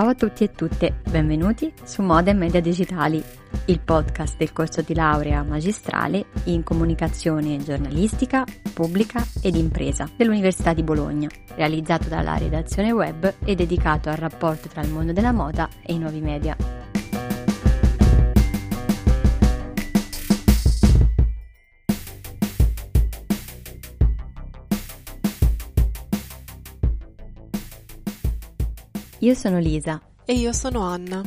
Ciao a tutti e tutte, benvenuti su Moda e Media Digitali, il podcast del corso di laurea magistrale in comunicazione giornalistica, pubblica ed impresa dell'Università di Bologna, realizzato dalla redazione web e dedicato al rapporto tra il mondo della moda e i nuovi media. Io sono Lisa. E io sono Anna.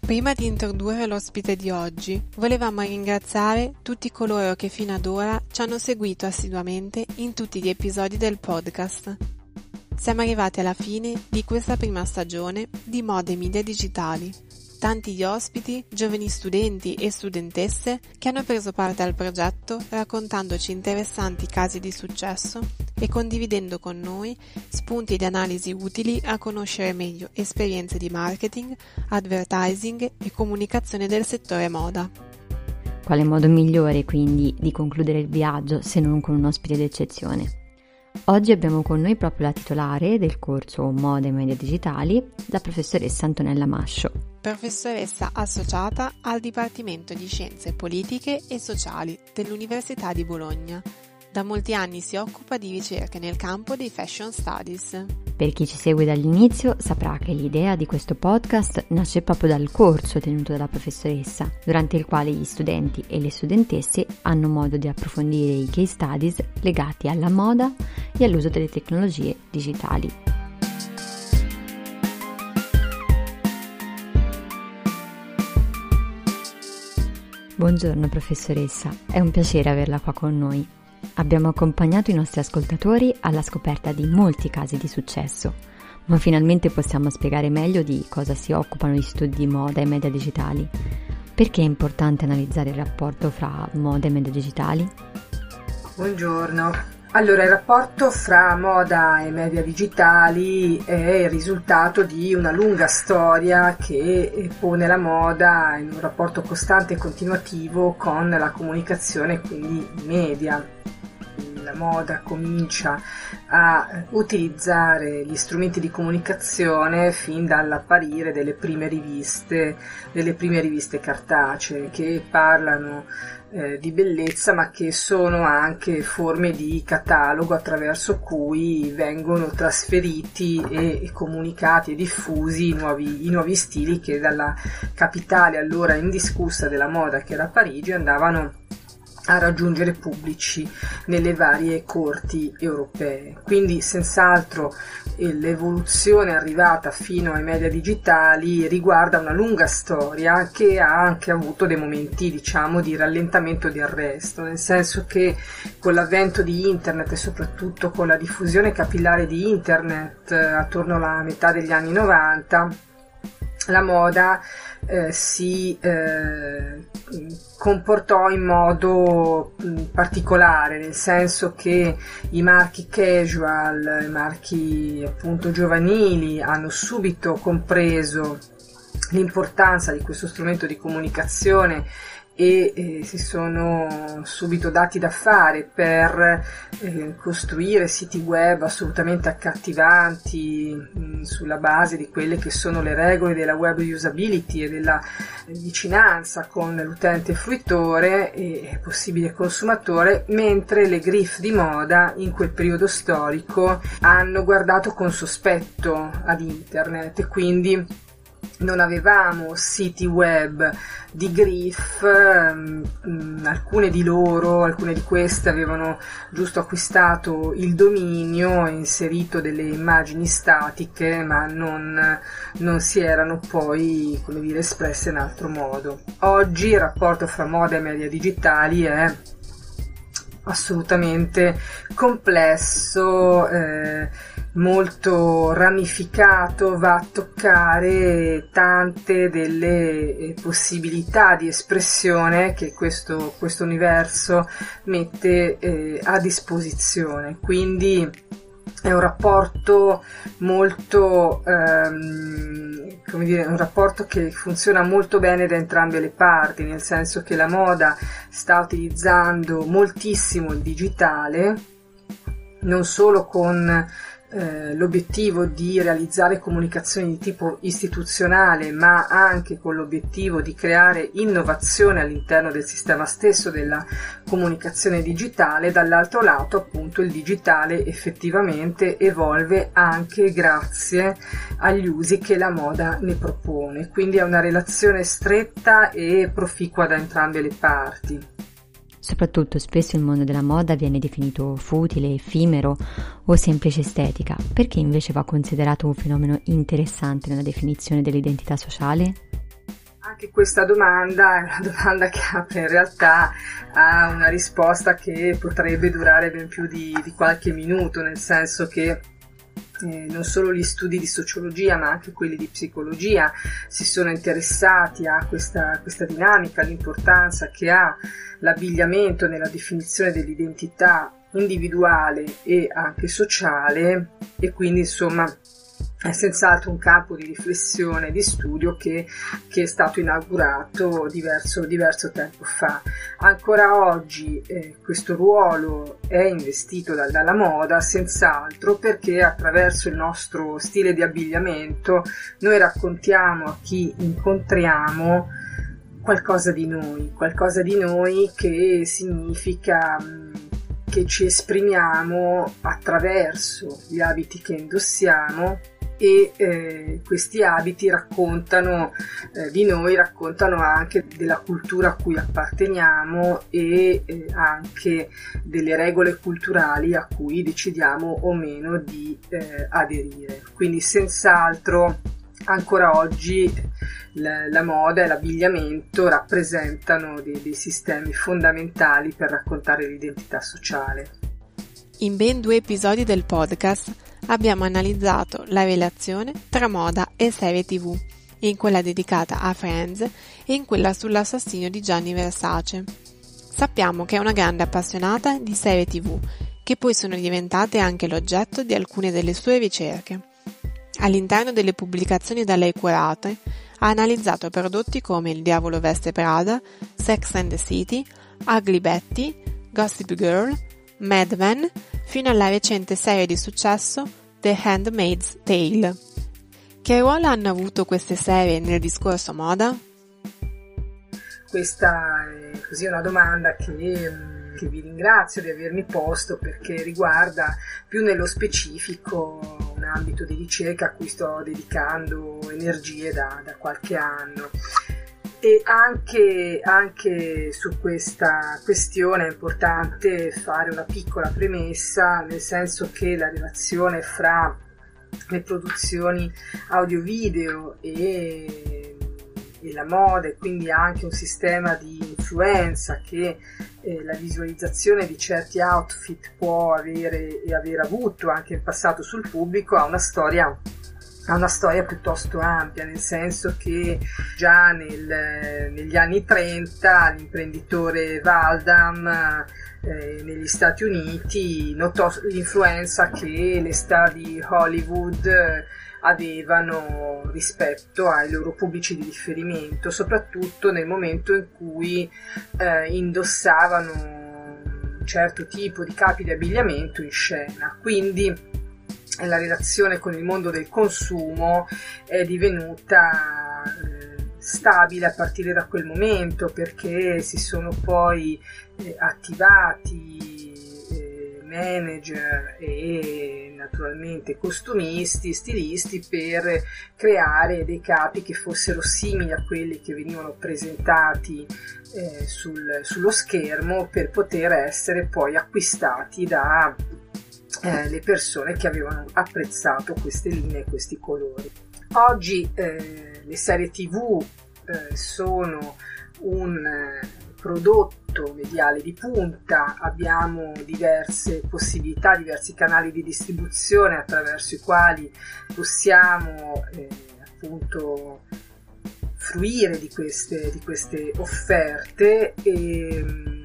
Prima di introdurre l'ospite di oggi, volevamo ringraziare tutti coloro che fino ad ora ci hanno seguito assiduamente in tutti gli episodi del podcast. Siamo arrivati alla fine di questa prima stagione di Mode Media Digitali. Tanti gli ospiti, giovani studenti e studentesse che hanno preso parte al progetto raccontandoci interessanti casi di successo e condividendo con noi spunti di analisi utili a conoscere meglio esperienze di marketing, advertising e comunicazione del settore moda. Quale modo migliore quindi di concludere il viaggio se non con un ospite d'eccezione? Oggi abbiamo con noi proprio la titolare del corso Moda e Media Digitali, la professoressa Antonella Mascio. Professoressa associata al Dipartimento di Scienze Politiche e Sociali dell'Università di Bologna da molti anni si occupa di ricerche nel campo dei fashion studies. Per chi ci segue dall'inizio saprà che l'idea di questo podcast nasce proprio dal corso tenuto dalla professoressa, durante il quale gli studenti e le studentesse hanno modo di approfondire i case studies legati alla moda e all'uso delle tecnologie digitali. Buongiorno professoressa, è un piacere averla qua con noi. Abbiamo accompagnato i nostri ascoltatori alla scoperta di molti casi di successo, ma finalmente possiamo spiegare meglio di cosa si occupano gli studi di moda e media digitali. Perché è importante analizzare il rapporto fra moda e media digitali? Buongiorno. Allora, il rapporto fra moda e media digitali è il risultato di una lunga storia che pone la moda in un rapporto costante e continuativo con la comunicazione, quindi i media la moda comincia a utilizzare gli strumenti di comunicazione fin dall'apparire delle prime riviste, delle prime riviste cartacee che parlano eh, di bellezza ma che sono anche forme di catalogo attraverso cui vengono trasferiti e, e comunicati e diffusi i nuovi, i nuovi stili che dalla capitale allora indiscussa della moda che era Parigi andavano a raggiungere pubblici nelle varie corti europee. Quindi senz'altro eh, l'evoluzione arrivata fino ai media digitali riguarda una lunga storia che ha anche avuto dei momenti diciamo di rallentamento di arresto, nel senso che con l'avvento di internet e soprattutto con la diffusione capillare di internet eh, attorno alla metà degli anni 90 la moda eh, si eh, comportò in modo mh, particolare, nel senso che i marchi casual, i marchi appunto giovanili hanno subito compreso l'importanza di questo strumento di comunicazione e eh, si sono subito dati da fare per eh, costruire siti web assolutamente accattivanti mh, sulla base di quelle che sono le regole della web usability e della vicinanza con l'utente fruitore e possibile consumatore, mentre le griffe di moda in quel periodo storico hanno guardato con sospetto ad internet. E quindi non avevamo siti web di Griff, um, alcune di loro, alcune di queste avevano giusto acquistato il dominio e inserito delle immagini statiche, ma non, non si erano poi, dire, espresse in altro modo. Oggi il rapporto fra moda e media digitali è assolutamente complesso. Eh, molto ramificato va a toccare tante delle eh, possibilità di espressione che questo, questo universo mette eh, a disposizione. Quindi è un rapporto molto, ehm, come dire, un rapporto che funziona molto bene da entrambe le parti, nel senso che la moda sta utilizzando moltissimo il digitale, non solo con eh, l'obiettivo di realizzare comunicazioni di tipo istituzionale, ma anche con l'obiettivo di creare innovazione all'interno del sistema stesso della comunicazione digitale, dall'altro lato appunto il digitale effettivamente evolve anche grazie agli usi che la moda ne propone, quindi è una relazione stretta e proficua da entrambe le parti. Soprattutto spesso il mondo della moda viene definito futile, effimero o semplice estetica, perché invece va considerato un fenomeno interessante nella definizione dell'identità sociale? Anche questa domanda è una domanda che apre in realtà a una risposta che potrebbe durare ben più di, di qualche minuto, nel senso che eh, non solo gli studi di sociologia ma anche quelli di psicologia si sono interessati a questa, questa dinamica, l'importanza che ha l'abbigliamento nella definizione dell'identità individuale e anche sociale e quindi insomma è senz'altro un campo di riflessione di studio che, che, è stato inaugurato diverso, diverso tempo fa. Ancora oggi eh, questo ruolo è investito da, dalla moda, senz'altro perché attraverso il nostro stile di abbigliamento noi raccontiamo a chi incontriamo qualcosa di noi, qualcosa di noi che significa che ci esprimiamo attraverso gli abiti che indossiamo e eh, questi abiti raccontano eh, di noi, raccontano anche della cultura a cui apparteniamo e eh, anche delle regole culturali a cui decidiamo o meno di eh, aderire. Quindi senz'altro ancora oggi la, la, moda e l'abbigliamento rappresentano dei, dei sistemi fondamentali per raccontare l'identità sociale. In ben due episodi del podcast abbiamo analizzato la relazione tra moda e serie tv, in quella dedicata a Friends e in quella sull'assassinio di Gianni Versace. Sappiamo che è una grande appassionata di serie tv, che poi sono diventate anche l'oggetto di alcune delle sue ricerche. All'interno delle pubblicazioni da lei curate, ha analizzato prodotti come Il diavolo veste Prada, Sex and the City, Ugly Betty, Gossip Girl, Mad Men, fino alla recente serie di successo The Handmaid's Tale. Che ruolo hanno avuto queste serie nel discorso moda? Questa è così una domanda che che vi ringrazio di avermi posto perché riguarda più nello specifico un ambito di ricerca a cui sto dedicando energie da, da qualche anno. E anche, anche, su questa questione è importante fare una piccola premessa, nel senso che la relazione fra le produzioni audio-video e, e la moda e quindi anche un sistema di influenza che eh, la visualizzazione di certi outfit può avere e aver avuto anche in passato sul pubblico ha una storia ha una storia piuttosto ampia, nel senso che già nel, negli anni 30 l'imprenditore Valdam eh, negli Stati Uniti notò l'influenza che le star di Hollywood avevano rispetto ai loro pubblici di riferimento, soprattutto nel momento in cui eh, indossavano un certo tipo di capi di abbigliamento in scena. Quindi la relazione con il mondo del consumo è divenuta eh, stabile a partire da quel momento perché si sono poi eh, attivati eh, manager e naturalmente costumisti, stilisti per creare dei capi che fossero simili a quelli che venivano presentati eh, sul, sullo schermo per poter essere poi acquistati da eh, le persone che avevano apprezzato queste linee e questi colori. Oggi eh, le serie tv eh, sono un eh, prodotto mediale di punta, abbiamo diverse possibilità, diversi canali di distribuzione attraverso i quali possiamo eh, appunto fruire di queste, di queste offerte e, mh,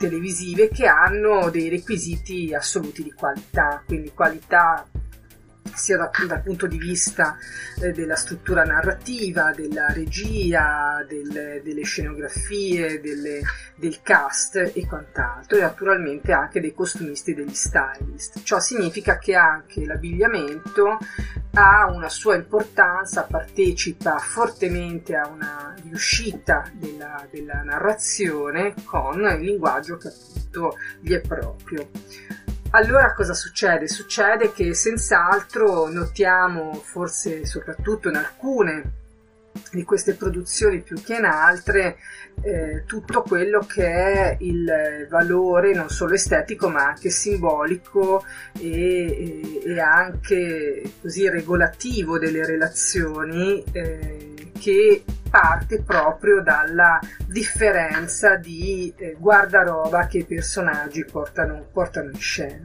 televisive che hanno dei requisiti assoluti di qualità, quindi qualità sia da, dal punto di vista eh, della struttura narrativa, della regia, del, delle scenografie, delle, del cast e quant'altro, e naturalmente anche dei costumisti e degli stylist. Ciò significa che anche l'abbigliamento ha una sua importanza, partecipa fortemente a una riuscita della, della narrazione con il linguaggio che appunto gli è proprio. Allora cosa succede? Succede che senz'altro notiamo, forse soprattutto in alcune di queste produzioni più che in altre, eh, tutto quello che è il valore non solo estetico ma anche simbolico e, e, e anche così regolativo delle relazioni eh, che parte proprio dalla differenza di eh, guardaroba che i personaggi portano, portano in scena.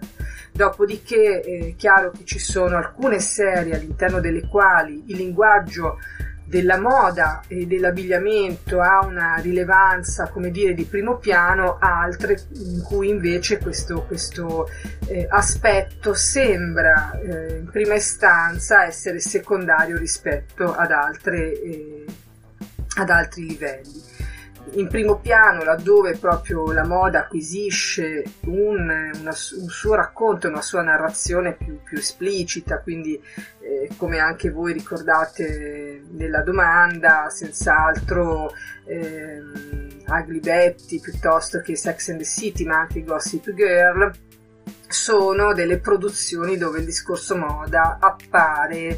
Dopodiché è chiaro che ci sono alcune serie all'interno delle quali il linguaggio della moda e dell'abbigliamento ha una rilevanza, come dire, di primo piano, altre in cui invece questo, questo eh, aspetto sembra eh, in prima istanza essere secondario rispetto ad, altre, eh, ad altri livelli. In primo piano laddove proprio la moda acquisisce un, una, un suo racconto, una sua narrazione più, più esplicita, quindi eh, come anche voi ricordate nella domanda, senz'altro ehm, Ugly Betty piuttosto che Sex and the City, ma anche Gossip Girl, sono delle produzioni dove il discorso moda appare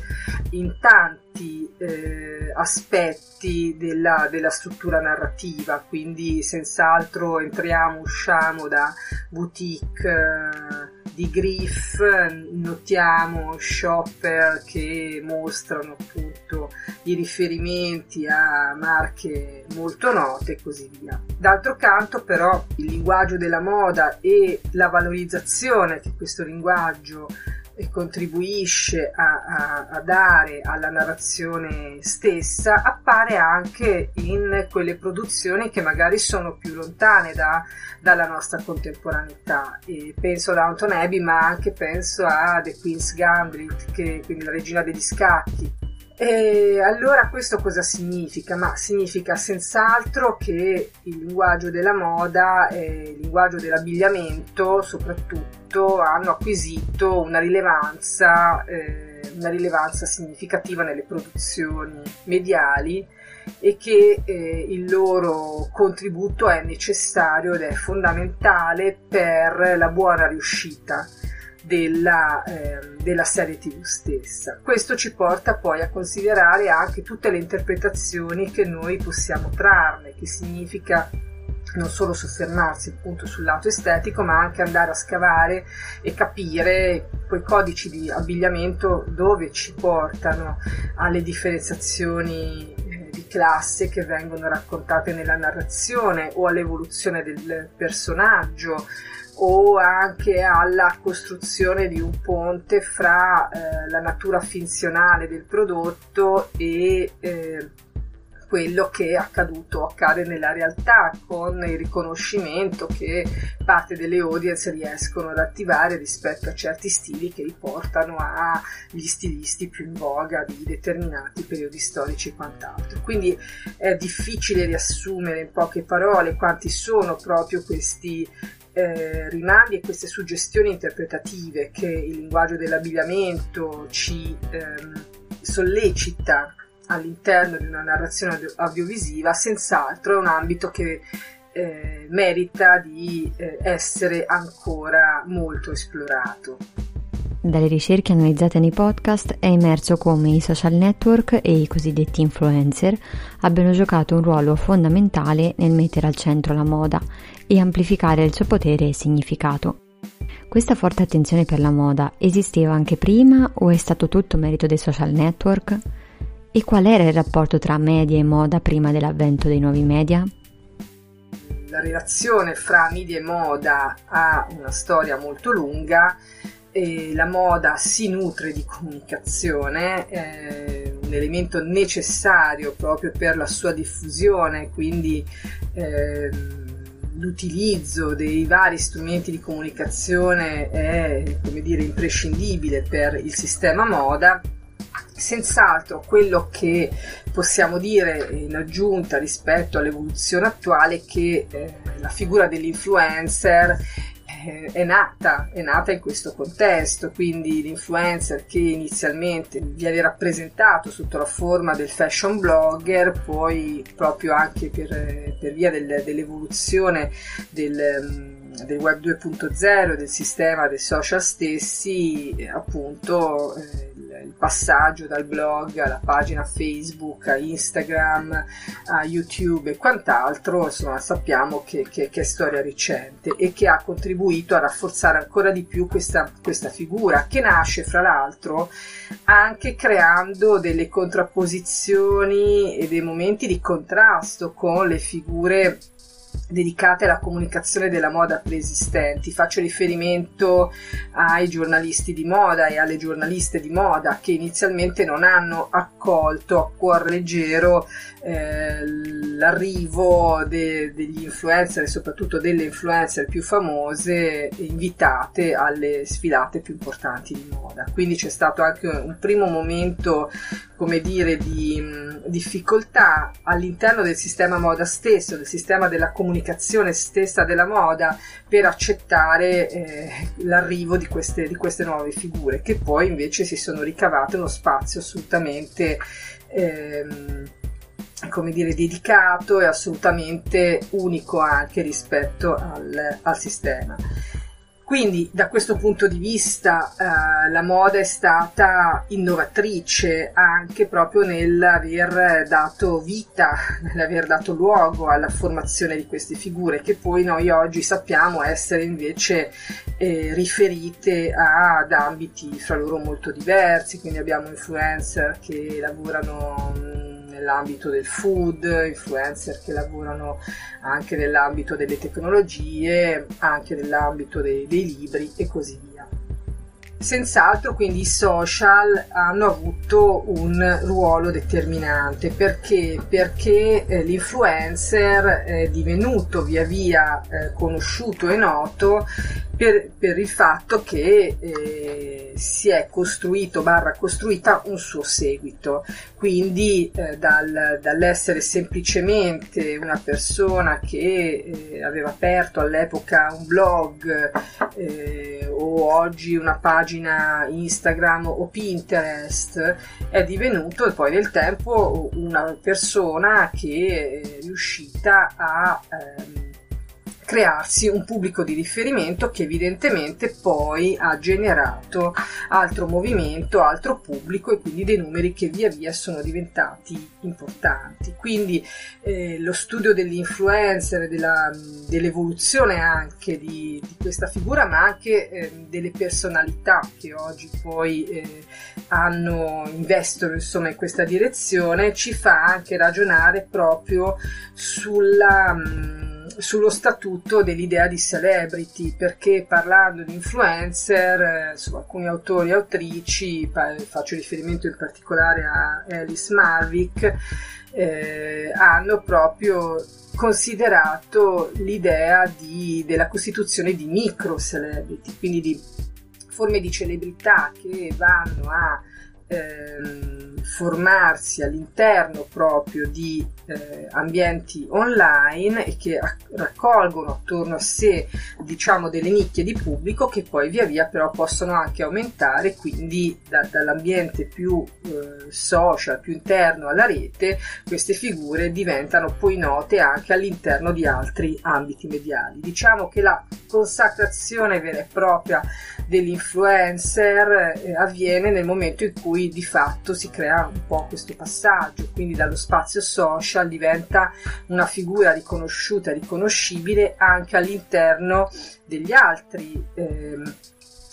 in tanti eh, aspetti della, della, struttura narrativa, quindi senz'altro entriamo, usciamo da boutique eh, di Griff, notiamo shopper che mostrano appunto i riferimenti a marche molto note e così via. D'altro canto però il linguaggio della moda e la valorizzazione che questo linguaggio contribuisce a, a, a, dare alla narrazione stessa appare anche in quelle produzioni che magari sono più lontane da, dalla nostra contemporaneità. E penso ad Anton Abbey, ma anche penso a The Queen's Gambit, che, quindi la regina degli scacchi, e allora questo cosa significa? Ma significa senz'altro che il linguaggio della moda e il linguaggio dell'abbigliamento soprattutto hanno acquisito una rilevanza, eh, una rilevanza significativa nelle produzioni mediali e che eh, il loro contributo è necessario ed è fondamentale per la buona riuscita della, eh, della, serie tv stessa. Questo ci porta poi a considerare anche tutte le interpretazioni che noi possiamo trarne, che significa non solo soffermarsi appunto sul lato estetico, ma anche andare a scavare e capire quei codici di abbigliamento dove ci portano alle differenziazioni eh, di classe che vengono raccontate nella narrazione o all'evoluzione del personaggio o anche alla costruzione di un ponte fra eh, la natura finzionale del prodotto e eh, quello che è accaduto, accade nella realtà con il riconoscimento che parte delle audience riescono ad attivare rispetto a certi stili che riportano agli stilisti più in voga di determinati periodi storici e quant'altro. Quindi è difficile riassumere in poche parole quanti sono proprio questi eh, rimandi e queste suggestioni interpretative che il linguaggio dell'abbigliamento ci ehm, sollecita all'interno di una narrazione audiovisiva, senz'altro è un ambito che eh, merita di eh, essere ancora molto esplorato. Dalle ricerche analizzate nei podcast è emerso come i social network e i cosiddetti influencer abbiano giocato un ruolo fondamentale nel mettere al centro la moda e amplificare il suo potere e significato. Questa forte attenzione per la moda esisteva anche prima o è stato tutto merito dei social network? E qual era il rapporto tra media e moda prima dell'avvento dei nuovi media? La relazione fra media e moda ha una storia molto lunga e la moda si nutre di comunicazione, è un elemento necessario proprio per la sua diffusione, quindi eh, l'utilizzo dei vari strumenti di comunicazione è come dire, imprescindibile per il sistema moda, Senz'altro quello che possiamo dire in aggiunta rispetto all'evoluzione attuale è che eh, la figura dell'influencer eh, è nata, è nata in questo contesto, quindi l'influencer che inizialmente viene rappresentato sotto la forma del fashion blogger, poi proprio anche per, per via del, dell'evoluzione del del web 2.0 del sistema dei social stessi appunto eh, il passaggio dal blog alla pagina Facebook, a Instagram, a YouTube e quant'altro, insomma sappiamo che, che, che è storia recente e che ha contribuito a rafforzare ancora di più questa, questa figura che nasce fra l'altro anche creando delle contrapposizioni e dei momenti di contrasto con le figure dedicate alla comunicazione della moda preesistenti. Faccio riferimento ai giornalisti di moda e alle giornaliste di moda che inizialmente non hanno accolto a cuor leggero eh, l'arrivo de- degli influencer e soprattutto delle influencer più famose invitate alle sfilate più importanti di moda. Quindi c'è stato anche un primo momento, come dire, di mh, difficoltà all'interno del sistema moda stesso, del sistema della comunicazione comunicazione stessa della moda per accettare eh, l'arrivo di queste, di queste, nuove figure, che poi invece si sono ricavate uno spazio assolutamente ehm, come dire, dedicato e assolutamente unico anche rispetto al, al sistema. Quindi da questo punto di vista eh, la moda è stata innovatrice anche proprio nell'aver dato vita, nell'aver dato luogo alla formazione di queste figure che poi noi oggi sappiamo essere invece eh, riferite ad ambiti fra loro molto diversi, quindi abbiamo influencer che lavorano nell'ambito del food, influencer che lavorano anche nell'ambito delle tecnologie, anche nell'ambito dei, dei libri e così via. Senz'altro quindi i social hanno avuto un ruolo determinante perché, perché eh, l'influencer è divenuto via via eh, conosciuto e noto per, per il fatto che eh, si è costruito barra costruita un suo seguito. Quindi eh, dal, dall'essere semplicemente una persona che eh, aveva aperto all'epoca un blog eh, o oggi una pagina Instagram o Pinterest è divenuto poi nel tempo una persona che è riuscita a ehm, crearsi un pubblico di riferimento che evidentemente poi ha generato altro movimento, altro pubblico e quindi dei numeri che via via sono diventati importanti. Quindi eh, lo studio dell'influencer, della, dell'evoluzione anche di, di, questa figura, ma anche eh, delle personalità che oggi poi eh, hanno, investono insomma in questa direzione, ci fa anche ragionare proprio sulla mh, sullo statuto dell'idea di celebrity, perché parlando di influencer, eh, su alcuni autori e autrici, faccio riferimento in particolare a Alice Marvick, eh, hanno proprio considerato l'idea di, della costituzione di micro celebrity, quindi di forme di celebrità che vanno a ehm, formarsi all'interno proprio di eh, ambienti online e che raccolgono attorno a sé diciamo delle nicchie di pubblico che poi via via però possono anche aumentare quindi da, dall'ambiente più eh, social più interno alla rete queste figure diventano poi note anche all'interno di altri ambiti mediali. Diciamo che la consacrazione vera e propria dell'influencer eh, avviene nel momento in cui di fatto si crea un po' questo passaggio, quindi dallo spazio social diventa una figura riconosciuta, riconoscibile anche all'interno degli altri, eh,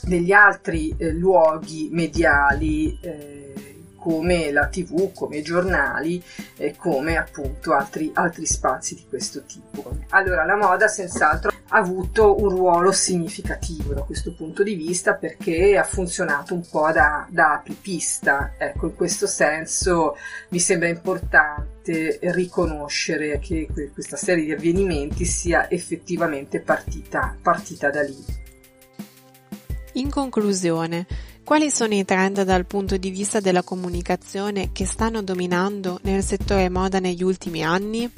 degli altri eh, luoghi mediali. Come la tv, come i giornali, eh, come appunto altri, altri spazi di questo tipo. Allora la moda senz'altro ha avuto un ruolo significativo da questo punto di vista perché ha funzionato un po' da, da apripista. Ecco, in questo senso mi sembra importante riconoscere che questa serie di avvenimenti sia effettivamente partita, partita da lì. In conclusione, quali sono i trend dal punto di vista della comunicazione che stanno dominando nel settore moda negli ultimi anni?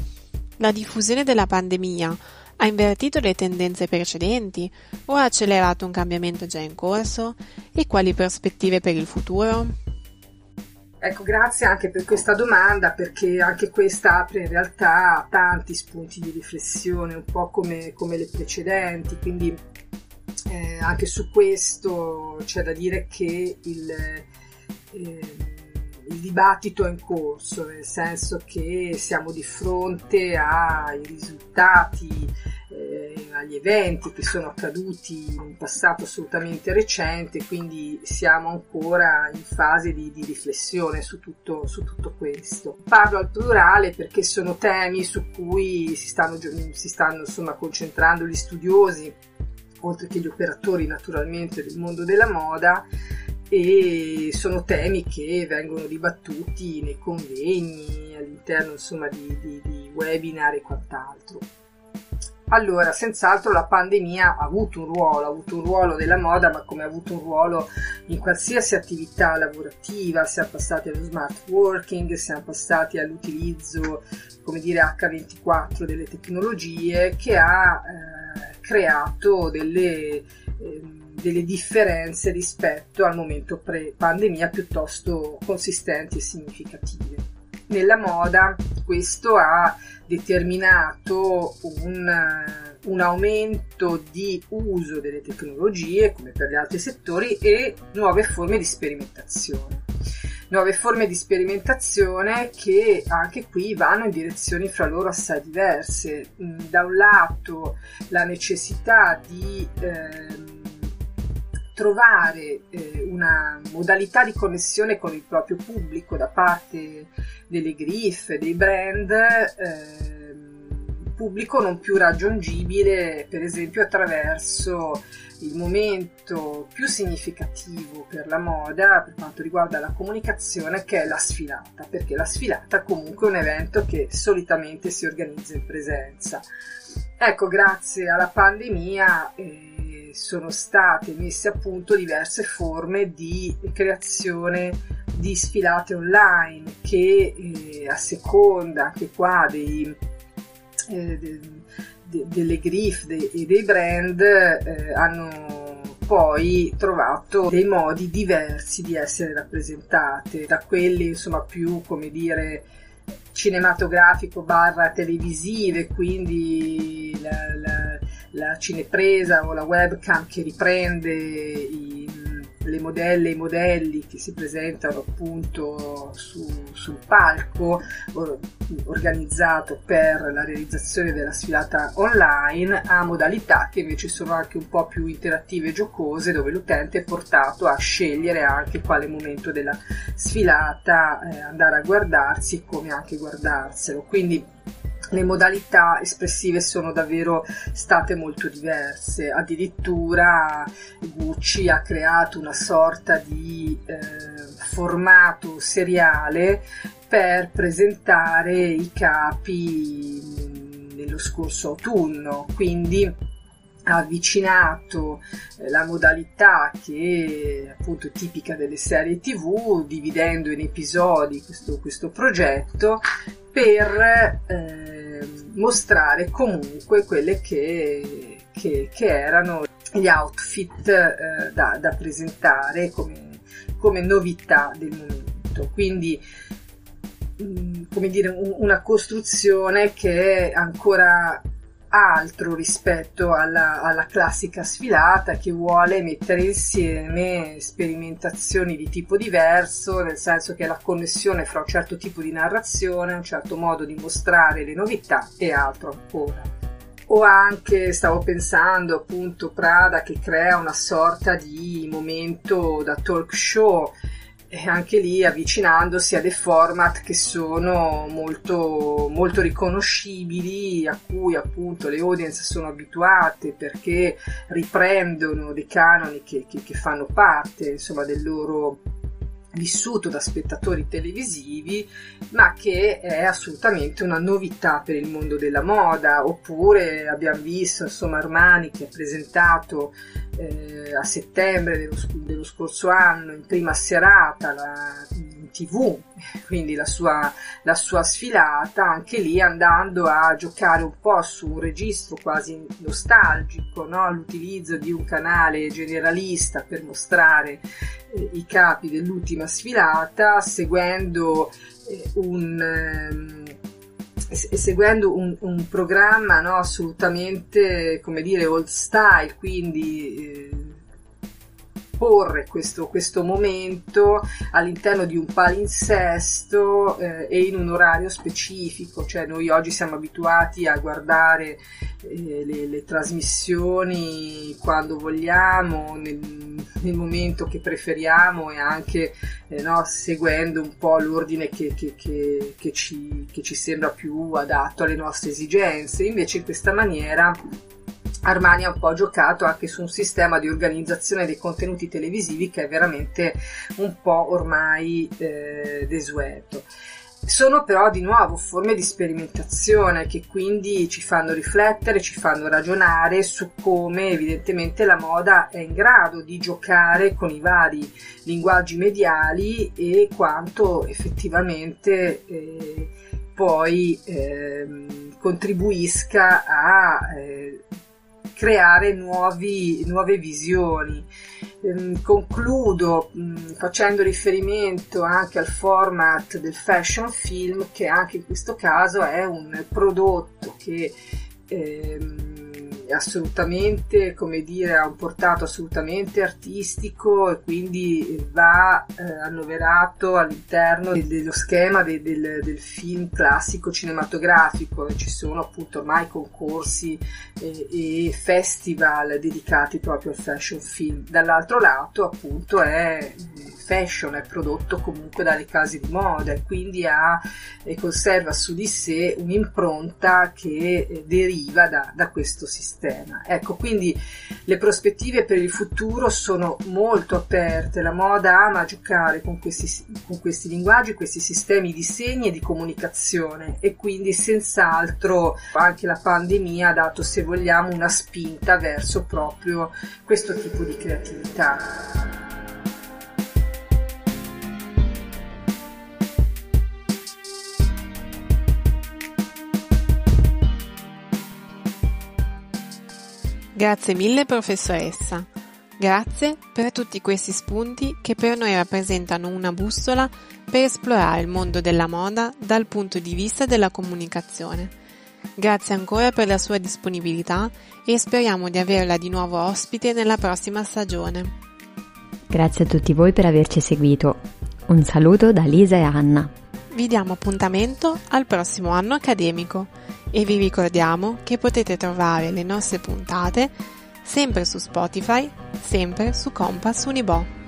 La diffusione della pandemia ha invertito le tendenze precedenti o ha accelerato un cambiamento già in corso? E quali prospettive per il futuro? Ecco, grazie anche per questa domanda perché anche questa apre in realtà tanti spunti di riflessione, un po' come, come le precedenti, quindi eh, anche su questo c'è da dire che il, eh, il, dibattito è in corso, nel senso che siamo di fronte ai risultati, eh, agli eventi che sono accaduti in un passato assolutamente recente, quindi siamo ancora in fase di, di riflessione su tutto, su tutto, questo. Parlo al plurale perché sono temi su cui si stanno, si stanno insomma, concentrando gli studiosi oltre che gli operatori naturalmente del mondo della moda e sono temi che vengono dibattuti nei convegni, all'interno insomma di, di, di webinar e quant'altro. Allora, senz'altro la pandemia ha avuto un ruolo, ha avuto un ruolo della moda, ma come ha avuto un ruolo in qualsiasi attività lavorativa, siamo passati allo smart working, siamo passati all'utilizzo, come dire, H24 delle tecnologie, che ha eh, creato delle, eh, delle differenze rispetto al momento pre-pandemia piuttosto consistenti e significative. Nella moda questo ha determinato un, un, aumento di uso delle tecnologie, come per gli altri settori, e nuove forme di sperimentazione. Nuove forme di sperimentazione che anche qui vanno in direzioni fra loro assai diverse. Mm, da un lato la necessità di eh, trovare eh, una modalità di connessione con il proprio pubblico da parte delle griffe, dei brand, eh, pubblico non più raggiungibile per esempio attraverso il momento più significativo per la moda per quanto riguarda la comunicazione che è la sfilata, perché la sfilata comunque è un evento che solitamente si organizza in presenza. Ecco, grazie alla pandemia eh, sono state messe a punto diverse forme di creazione di sfilate online che eh, a seconda anche qua dei, eh, de, de, delle griffe de, e dei brand eh, hanno poi trovato dei modi diversi di essere rappresentate, da quelli insomma più come dire cinematografico barra televisive, quindi la, la, la cinepresa o la webcam che riprende i le modelle e i modelli che si presentano appunto su, sul palco organizzato per la realizzazione della sfilata online a modalità che invece sono anche un po' più interattive e giocose dove l'utente è portato a scegliere anche quale momento della sfilata eh, andare a guardarsi e come anche guardarselo. Quindi le modalità espressive sono davvero state molto diverse. Addirittura Gucci ha creato una sorta di eh, formato seriale per presentare i capi nello scorso autunno, quindi ha avvicinato eh, la modalità che è appunto tipica delle serie tv, dividendo in episodi questo, questo progetto per eh, mostrare comunque quelle che, che, che erano gli outfit eh, da, da, presentare come, come, novità del momento. Quindi, mm, come dire, un, una costruzione che ancora altro rispetto alla, alla, classica sfilata che vuole mettere insieme sperimentazioni di tipo diverso, nel senso che la connessione fra un certo tipo di narrazione, un certo modo di mostrare le novità e altro ancora. O anche, stavo pensando appunto, Prada che crea una sorta di momento da talk show e anche lì avvicinandosi a dei format che sono molto, molto riconoscibili, a cui appunto le audience sono abituate perché riprendono dei canoni che, che, che fanno parte insomma, del loro vissuto da spettatori televisivi, ma che è assolutamente una novità per il mondo della moda. Oppure abbiamo visto insomma Armani che ha presentato eh, a settembre dello, dello, scorso anno in prima serata la, tv, quindi la sua, la sua sfilata, anche lì andando a giocare un po' su un registro quasi nostalgico, no? l'utilizzo di un canale generalista per mostrare eh, i capi dell'ultima sfilata, seguendo eh, un... Ehm, seguendo un, un programma no, assolutamente, come dire, old style, quindi eh, porre questo, questo, momento all'interno di un palinsesto eh, e in un orario specifico, cioè noi oggi siamo abituati a guardare eh, le, le, trasmissioni quando vogliamo, nel, nel, momento che preferiamo e anche eh, no, seguendo un po' l'ordine che, che, che, che, ci, che ci sembra più adatto alle nostre esigenze. Invece in questa maniera Armani ha un po' giocato anche su un sistema di organizzazione dei contenuti televisivi che è veramente un po' ormai eh, desueto. Sono però di nuovo forme di sperimentazione che quindi ci fanno riflettere, ci fanno ragionare su come evidentemente la moda è in grado di giocare con i vari linguaggi mediali e quanto effettivamente eh, poi eh, contribuisca a eh, creare nuovi, nuove visioni. Ehm, concludo mm, facendo riferimento anche al format del fashion film che anche in questo caso è un prodotto che ehm, assolutamente, come dire, ha un portato assolutamente artistico e quindi va eh, annoverato all'interno dello schema de, del, del, film classico cinematografico. Ci sono appunto ormai concorsi eh, e festival dedicati proprio al fashion film. Dall'altro lato appunto è fashion, è prodotto comunque dalle case di moda e quindi ha e conserva su di sé un'impronta che eh, deriva da, da questo sistema. Ecco, quindi le prospettive per il futuro sono molto aperte, la moda ama giocare con questi, con questi linguaggi, questi sistemi di segni e di comunicazione e quindi senz'altro anche la pandemia ha dato, se vogliamo, una spinta verso proprio questo tipo di creatività. Grazie mille professoressa. Grazie per tutti questi spunti che per noi rappresentano una bussola per esplorare il mondo della moda dal punto di vista della comunicazione. Grazie ancora per la sua disponibilità e speriamo di averla di nuovo ospite nella prossima stagione. Grazie a tutti voi per averci seguito. Un saluto da Lisa e Anna. Vi diamo appuntamento al prossimo anno accademico e vi ricordiamo che potete trovare le nostre puntate sempre su Spotify, sempre su Compass Unibo.